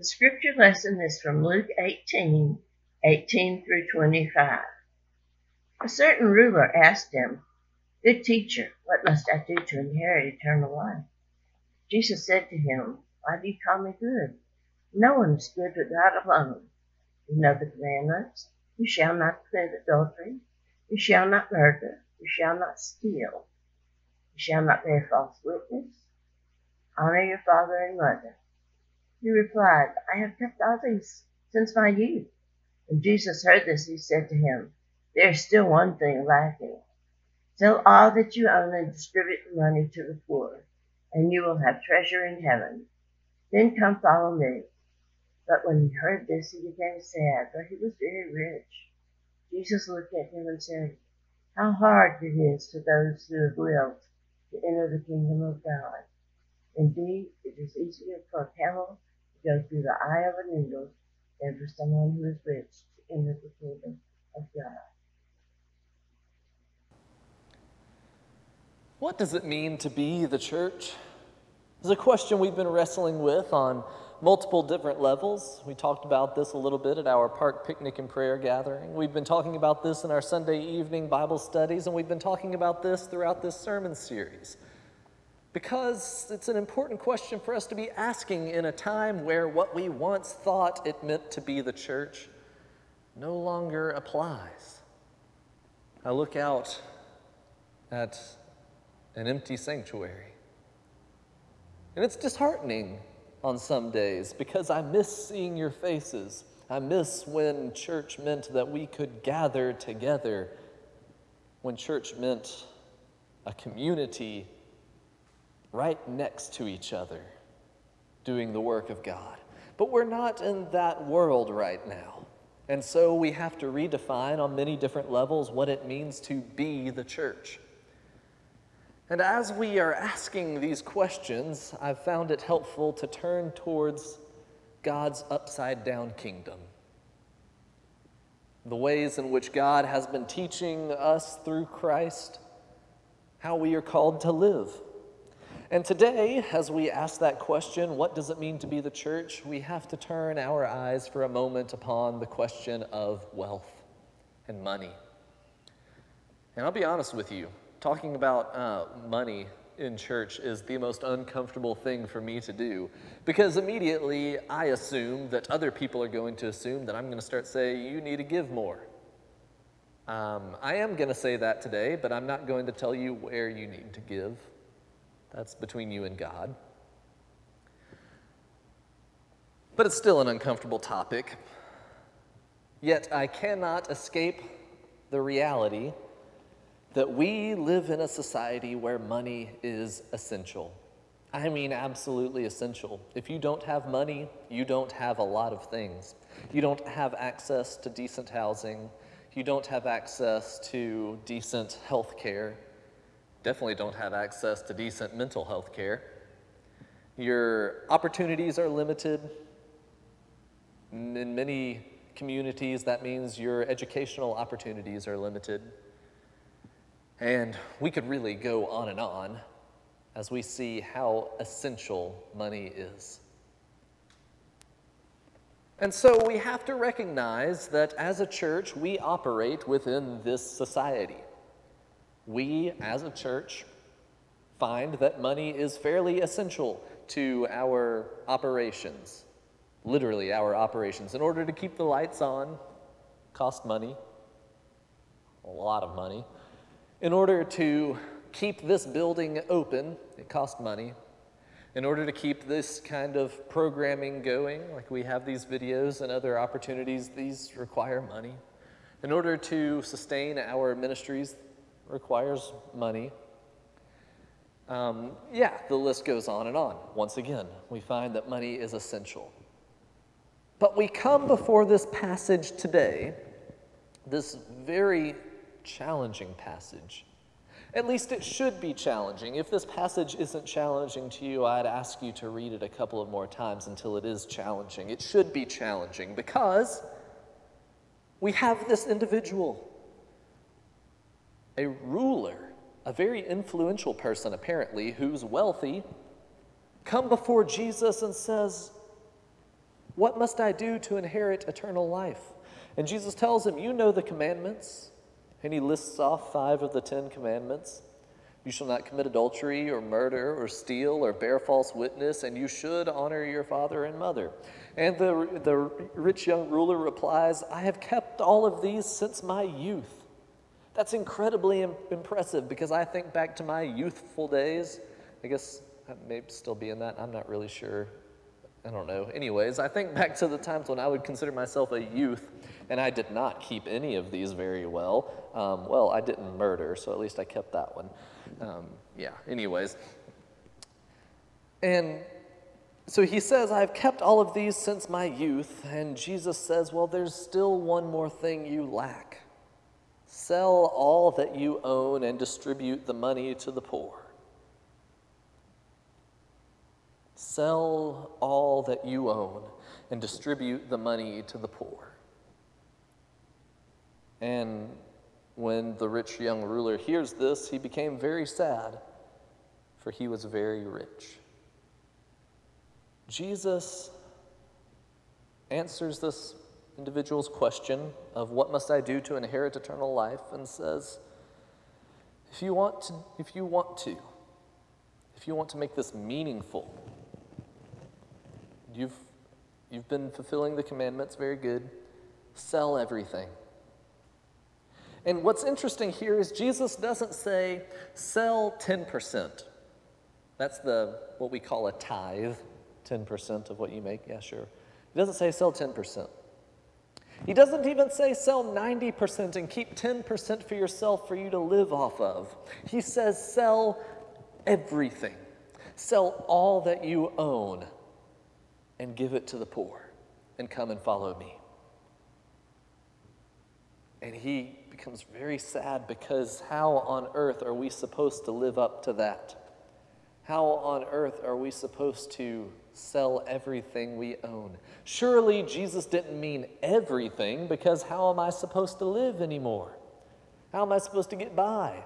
The scripture lesson is from Luke 18 18 through 25. A certain ruler asked him, Good teacher, what must I do to inherit eternal life? Jesus said to him, Why do you call me good? No one is good but God alone. You know the commandments. You shall not commit adultery. You shall not murder. You shall not steal. You shall not bear false witness. Honor your father and mother. He replied, I have kept all these since my youth. When Jesus heard this, he said to him, There is still one thing lacking. Sell all that you own and distribute the money to the poor, and you will have treasure in heaven. Then come follow me. But when he heard this, he became sad, for he was very rich. Jesus looked at him and said, How hard it is to those who have willed to enter the kingdom of God. Indeed, it is easier for a camel go through the eye of a needle than for someone who is rich to enter the kingdom of God. What does it mean to be the church? It's a question we've been wrestling with on multiple different levels. We talked about this a little bit at our park picnic and prayer gathering. We've been talking about this in our Sunday evening Bible studies, and we've been talking about this throughout this sermon series because it's an important question for us to be asking in a time where what we once thought it meant to be the church no longer applies. I look out at an empty sanctuary, and it's disheartening on some days because I miss seeing your faces. I miss when church meant that we could gather together, when church meant a community right next to each other doing the work of God. But we're not in that world right now. And so we have to redefine on many different levels what it means to be the church. And as we are asking these questions, I've found it helpful to turn towards God's upside down kingdom. The ways in which God has been teaching us through Christ how we are called to live. And today, as we ask that question, what does it mean to be the church? We have to turn our eyes for a moment upon the question of wealth and money. And I'll be honest with you, talking about uh, money in church is the most uncomfortable thing for me to do because immediately I assume that other people are going to assume that I'm going to start saying, you need to give more. Um, I am going to say that today, but I'm not going to tell you where you need to give. That's between you and God. But it's still an uncomfortable topic. Yet I cannot escape the reality that we live in a society where money is essential. I mean, absolutely essential. If you don't have money, you don't have a lot of things. You don't have access to decent housing. You don't have access to decent health care definitely don't have access to decent mental health care. Your opportunities are limited. In many communities, that means your educational opportunities are limited. And we could really go on and on as we see how essential money is. And so we have to recognize that as a church, we operate within this society we as a church find that money is fairly essential to our operations, literally our operations. In order to keep the lights on, cost money, a lot of money. In order to keep this building open, it costs money. In order to keep this kind of programming going, like we have these videos and other opportunities, these require money. In order to sustain our ministries, requires money. Um, yeah, the list goes on and on. Once again, we find that money is essential. But we come before this passage today, this very challenging passage. At least it should be challenging. If this passage isn't challenging to you, I'd ask you to read it a couple of more times until it is challenging. It should be challenging because we have this individual a ruler, a very influential person apparently, who's wealthy, come before Jesus and says, What must I do to inherit eternal life? And Jesus tells him, You know the commandments. And he lists off five of the Ten Commandments. You shall not commit adultery or murder or steal or bear false witness, and you should honor your father and mother. And the, the rich young ruler replies, I have kept all of these since my youth. That's incredibly impressive because I think back to my youthful days. I guess I may still be in that. I'm not really sure. I don't know. Anyways, I think back to the times when I would consider myself a youth and I did not keep any of these very well. Um, well, I didn't murder, so at least I kept that one. Um, yeah, anyways. And so he says, I've kept all of these since my youth. And Jesus says, Well, there's still one more thing you lack. Sell all that you own and distribute the money to the poor. Sell all that you own and distribute the money to the poor. And when the rich young ruler hears this, he became very sad, for he was very rich. Jesus answers this individual's question of what must I do to inherit eternal life and says, if you want to, if you want to, if you want to make this meaningful, you've, you've been fulfilling the commandments very good, sell everything and what's interesting here is Jesus doesn't say, sell 10%. That's the what we call a tithe, 10% of what you make. Yeah, sure. He doesn't say sell 10%. He doesn't even say sell 90% and keep 10% for yourself for you to live off of. He says sell everything. Sell all that you own and give it to the poor and come and follow me. And he becomes very sad because how on earth are we supposed to live up to that? How on earth are we supposed to sell everything we own? Surely Jesus didn't mean everything because how am I supposed to live anymore? How am I supposed to get by?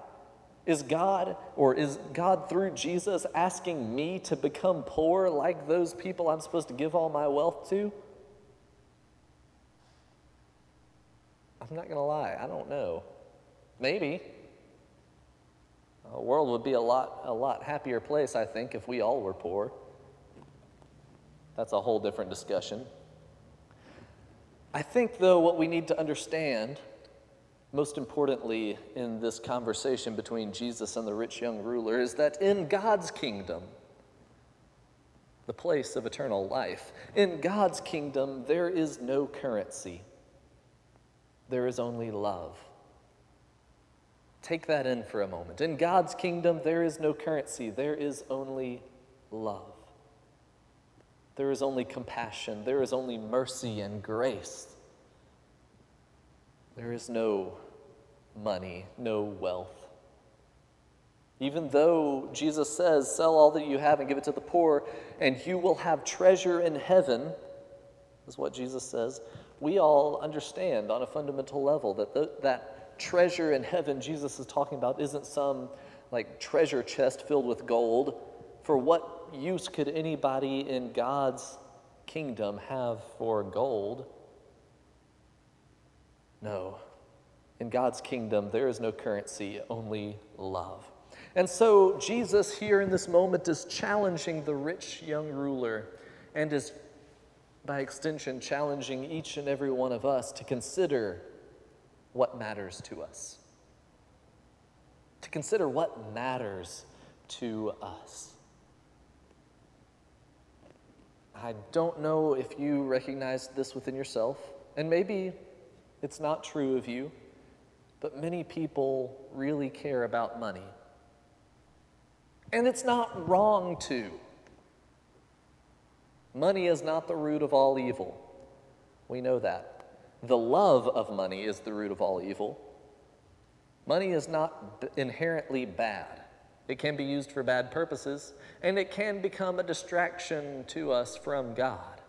Is God, or is God through Jesus asking me to become poor like those people I'm supposed to give all my wealth to? I'm not going to lie, I don't know. Maybe. The world would be a lot, a lot happier place, I think, if we all were poor. That's a whole different discussion. I think, though, what we need to understand, most importantly in this conversation between Jesus and the rich young ruler, is that in God's kingdom, the place of eternal life, in God's kingdom, there is no currency there is only love. Take that in for a moment. In God's kingdom, there is no currency, there is only love. There is only compassion, there is only mercy and grace. There is no money, no wealth. Even though Jesus says, Sell all that you have and give it to the poor, and you will have treasure in heaven, is what Jesus says we all understand on a fundamental level that that treasure in heaven Jesus is talking about isn't some like treasure chest filled with gold. For what use could anybody in God's kingdom have for gold? No. In God's kingdom, there is no currency, only love. And so, Jesus, here in this moment, is challenging the rich young ruler and is by extension, challenging each and every one of us to consider what matters to us. To consider what matters to us. I don't know if you recognize this within yourself, and maybe it's not true of you, but many people really care about money. And it's not wrong to. Money is not the root of all evil. We know that. The love of money is the root of all evil. Money is not inherently bad. It can be used for bad purposes, and it can become a distraction to us from God.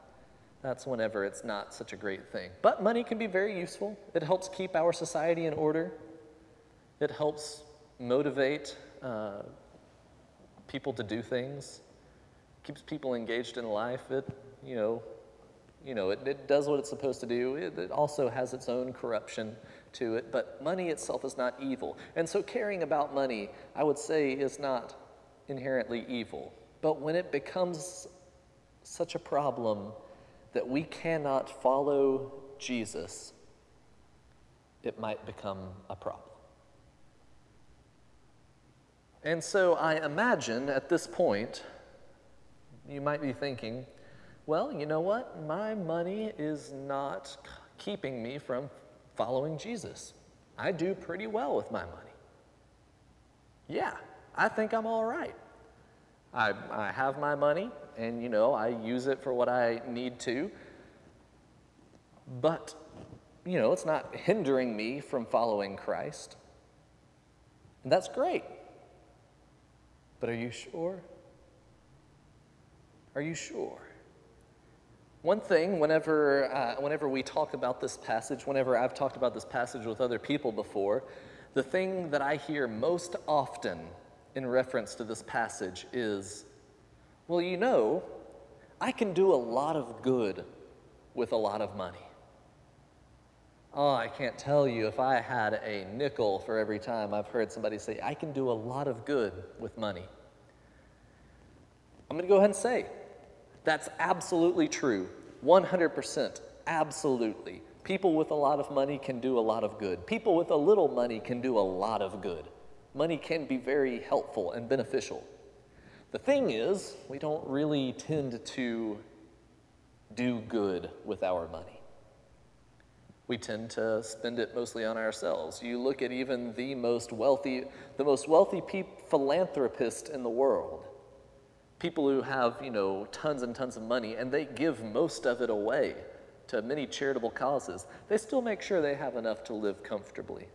That's whenever it's not such a great thing. But money can be very useful. It helps keep our society in order, it helps motivate uh, people to do things keeps people engaged in life. It, you know, You know, it, it does what it's supposed to do. It, it also has its own corruption to it, but money itself is not evil. And so caring about money, I would say, is not inherently evil. But when it becomes such a problem that we cannot follow Jesus, it might become a problem. And so I imagine at this point, you might be thinking, well, you know what? My money is not keeping me from following Jesus. I do pretty well with my money. Yeah, I think I'm all right. I, I have my money, and you know, I use it for what I need to. But, you know, it's not hindering me from following Christ. And that's great. But are you sure? Are you sure? One thing, whenever, uh, whenever we talk about this passage, whenever I've talked about this passage with other people before, the thing that I hear most often in reference to this passage is, well, you know, I can do a lot of good with a lot of money. Oh, I can't tell you if I had a nickel for every time I've heard somebody say, I can do a lot of good with money. I'm going to go ahead and say, that's absolutely true. 100%. Absolutely. People with a lot of money can do a lot of good. People with a little money can do a lot of good. Money can be very helpful and beneficial. The thing is, we don't really tend to do good with our money. We tend to spend it mostly on ourselves. You look at even the most wealthy, the most wealthy pe- philanthropist in the world people who have, you know, tons and tons of money and they give most of it away to many charitable causes, they still make sure they have enough to live comfortably,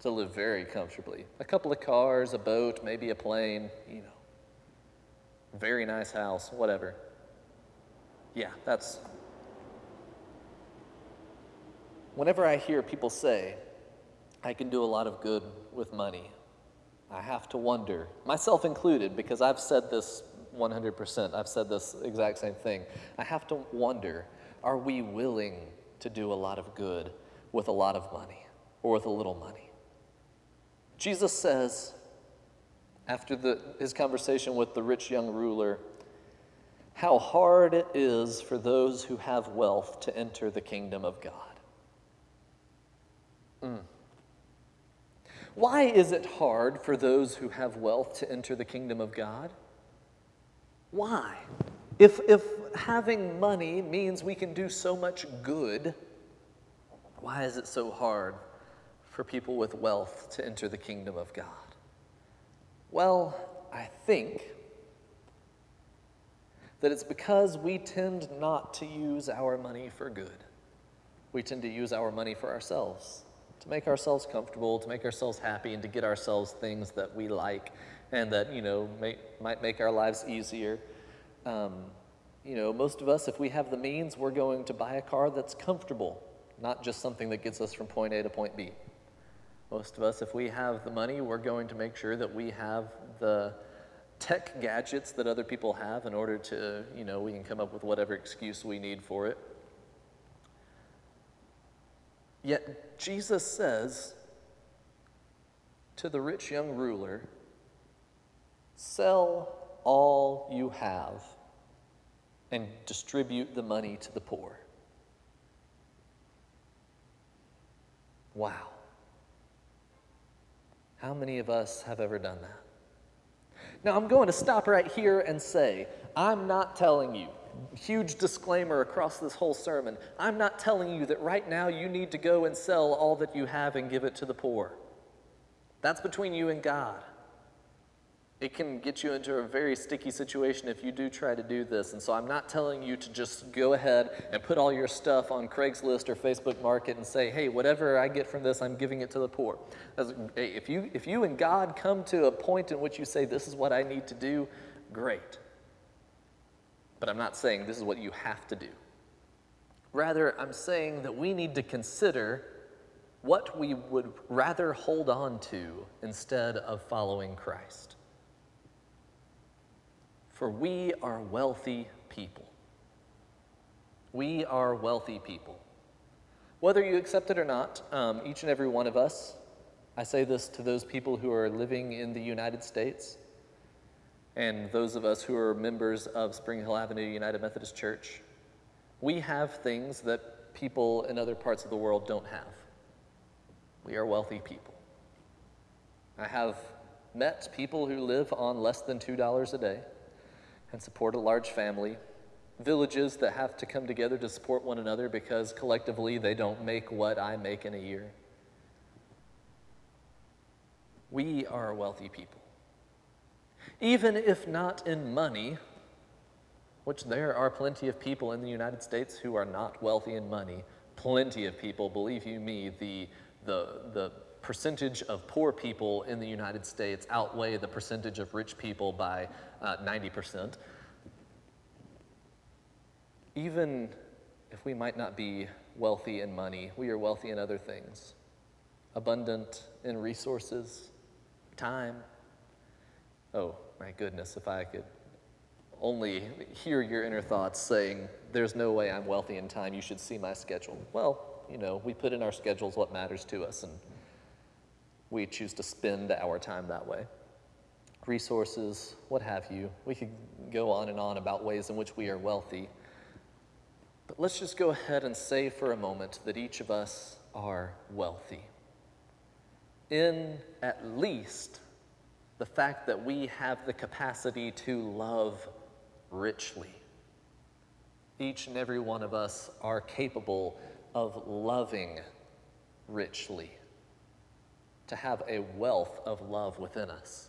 to live very comfortably. A couple of cars, a boat, maybe a plane, you know, very nice house, whatever. Yeah, that's. Whenever I hear people say, I can do a lot of good with money, I have to wonder, myself included, because I've said this 100%, I've said this exact same thing. I have to wonder, are we willing to do a lot of good with a lot of money or with a little money? Jesus says, after the, his conversation with the rich young ruler, how hard it is for those who have wealth to enter the kingdom of God. Mm. Why is it hard for those who have wealth to enter the kingdom of God? Why? If, if having money means we can do so much good, why is it so hard for people with wealth to enter the kingdom of God? Well, I think that it's because we tend not to use our money for good. We tend to use our money for ourselves to make ourselves comfortable, to make ourselves happy, and to get ourselves things that we like and that, you know, may, might make our lives easier. Um, you know, most of us, if we have the means, we're going to buy a car that's comfortable, not just something that gets us from point A to point B. Most of us, if we have the money, we're going to make sure that we have the tech gadgets that other people have in order to, you know, we can come up with whatever excuse we need for it. Yet Jesus says to the rich young ruler, Sell all you have and distribute the money to the poor. Wow. How many of us have ever done that? Now, I'm going to stop right here and say, I'm not telling you huge disclaimer across this whole sermon. I'm not telling you that right now you need to go and sell all that you have and give it to the poor. That's between you and God. It can get you into a very sticky situation if you do try to do this. And so I'm not telling you to just go ahead and put all your stuff on Craigslist or Facebook Market and say, hey, whatever I get from this, I'm giving it to the poor. If you, if you and God come to a point in which you say, this is what I need to do, great. But I'm not saying this is what you have to do. Rather, I'm saying that we need to consider what we would rather hold on to instead of following Christ. For we are wealthy people. We are wealthy people. Whether you accept it or not, um, each and every one of us, I say this to those people who are living in the United States and those of us who are members of Spring Hill Avenue United Methodist Church, we have things that people in other parts of the world don't have. We are wealthy people. I have met people who live on less than $2 a day and support a large family, villages that have to come together to support one another because collectively they don't make what I make in a year. We are wealthy people. Even if not in money, which there are plenty of people in the United States who are not wealthy in money, plenty of people, believe you me, the, the, the percentage of poor people in the United States outweigh the percentage of rich people by uh, 90%. Even if we might not be wealthy in money, we are wealthy in other things abundant in resources, time. Oh, my goodness, if I could only hear your inner thoughts saying, There's no way I'm wealthy in time, you should see my schedule. Well, you know, we put in our schedules what matters to us, and we choose to spend our time that way. Resources, what have you. We could go on and on about ways in which we are wealthy. But let's just go ahead and say for a moment that each of us are wealthy. In at least the fact that we have the capacity to love richly. Each and every one of us are capable of loving richly to have a wealth of love within us.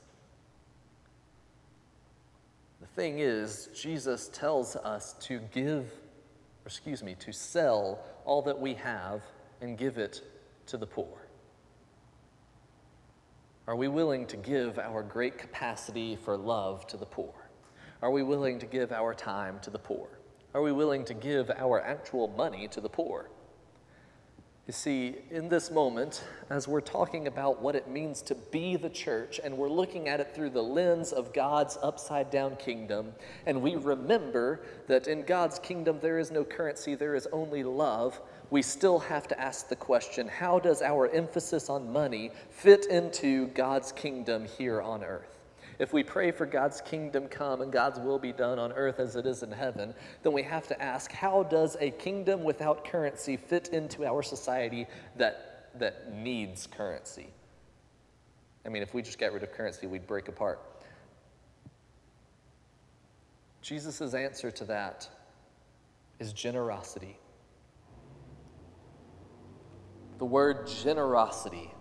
The thing is, Jesus tells us to give, or excuse me, to sell all that we have and give it to the poor. Are we willing to give our great capacity for love to the poor? Are we willing to give our time to the poor? Are we willing to give our actual money to the poor? You see, in this moment, as we're talking about what it means to be the church, and we're looking at it through the lens of God's upside down kingdom, and we remember that in God's kingdom there is no currency, there is only love, we still have to ask the question how does our emphasis on money fit into God's kingdom here on earth? If we pray for God's kingdom come and God's will be done on earth as it is in heaven, then we have to ask how does a kingdom without currency fit into our society that, that needs currency? I mean, if we just got rid of currency, we'd break apart. Jesus' answer to that is generosity. The word generosity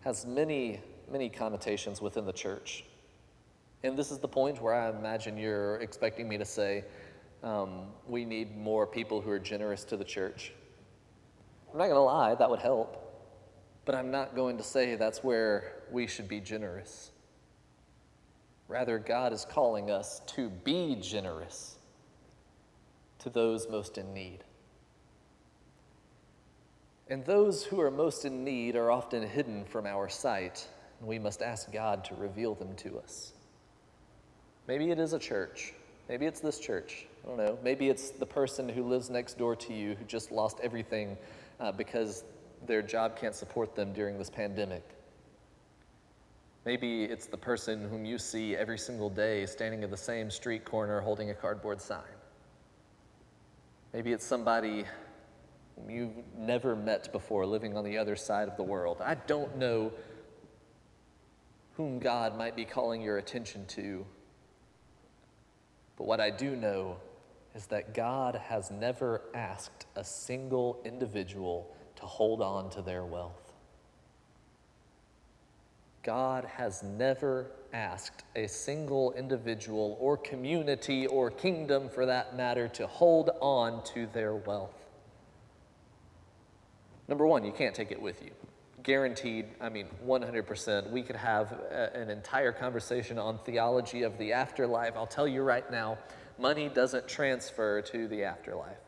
has many many connotations within the church. And this is the point where I imagine you're expecting me to say, um, we need more people who are generous to the church. I'm not going to lie, that would help. But I'm not going to say that's where we should be generous. Rather, God is calling us to be generous to those most in need. And those who are most in need are often hidden from our sight and we must ask God to reveal them to us. Maybe it is a church. Maybe it's this church. I don't know. Maybe it's the person who lives next door to you who just lost everything uh, because their job can't support them during this pandemic. Maybe it's the person whom you see every single day standing at the same street corner holding a cardboard sign. Maybe it's somebody you've never met before living on the other side of the world. I don't know whom God might be calling your attention to. But what I do know is that God has never asked a single individual to hold on to their wealth. God has never asked a single individual or community or kingdom for that matter to hold on to their wealth. Number one, you can't take it with you guaranteed, I mean, 100%. We could have a, an entire conversation on theology of the afterlife. I'll tell you right now, money doesn't transfer to the afterlife.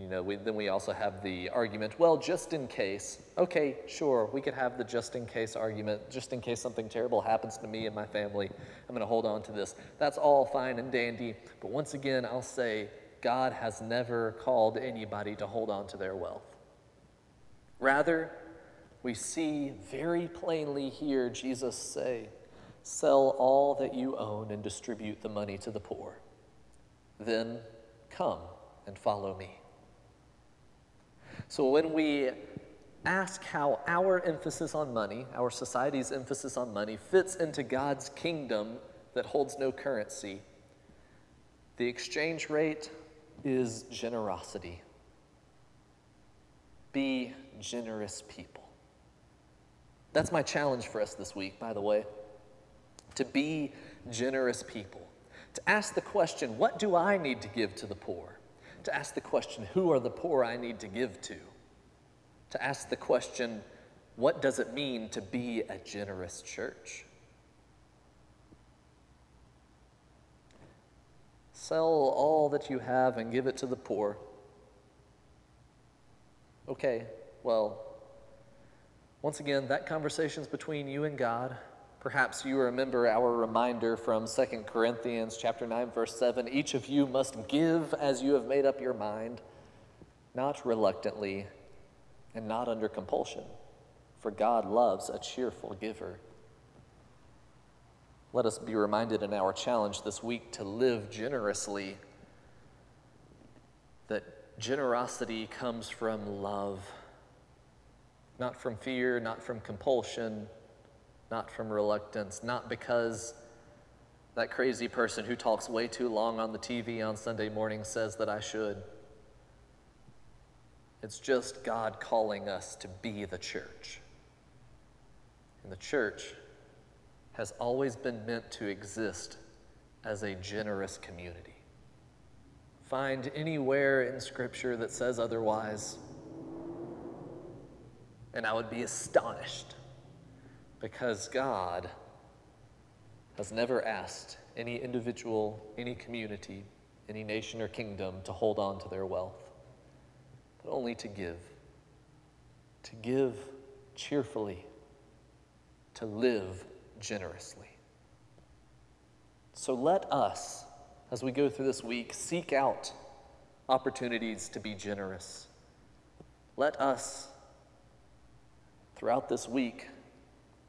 You know, we, then we also have the argument, well, just in case. Okay, sure, we could have the just in case argument. Just in case something terrible happens to me and my family, I'm going to hold on to this. That's all fine and dandy. But once again, I'll say God has never called anybody to hold on to their wealth. Rather, we see very plainly here Jesus say, Sell all that you own and distribute the money to the poor. Then come and follow me. So when we ask how our emphasis on money, our society's emphasis on money, fits into God's kingdom that holds no currency, the exchange rate is generosity. Be generous people. That's my challenge for us this week, by the way. To be generous people. To ask the question, what do I need to give to the poor? To ask the question, who are the poor I need to give to? To ask the question, what does it mean to be a generous church? Sell all that you have and give it to the poor. Okay, well, once again, that conversation's between you and God. Perhaps you remember our reminder from 2 Corinthians chapter 9 verse 7, each of you must give as you have made up your mind, not reluctantly and not under compulsion, for God loves a cheerful giver. Let us be reminded in our challenge this week to live generously that generosity comes from love, not from fear, not from compulsion, not from reluctance, not because that crazy person who talks way too long on the TV on Sunday morning says that I should. It's just God calling us to be the church. And the church has always been meant to exist as a generous community. Find anywhere in Scripture that says otherwise, and I would be astonished because God has never asked any individual, any community, any nation or kingdom to hold on to their wealth, but only to give. To give cheerfully, to live generously. So let us, as we go through this week, seek out opportunities to be generous. Let us, throughout this week,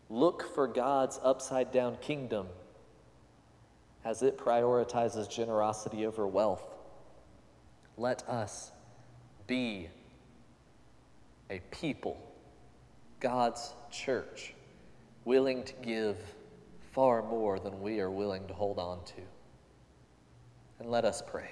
look for God's upside down kingdom as it prioritizes generosity over wealth. Let us be a people, God's church willing to give far more than we are willing to hold on to. And let us pray.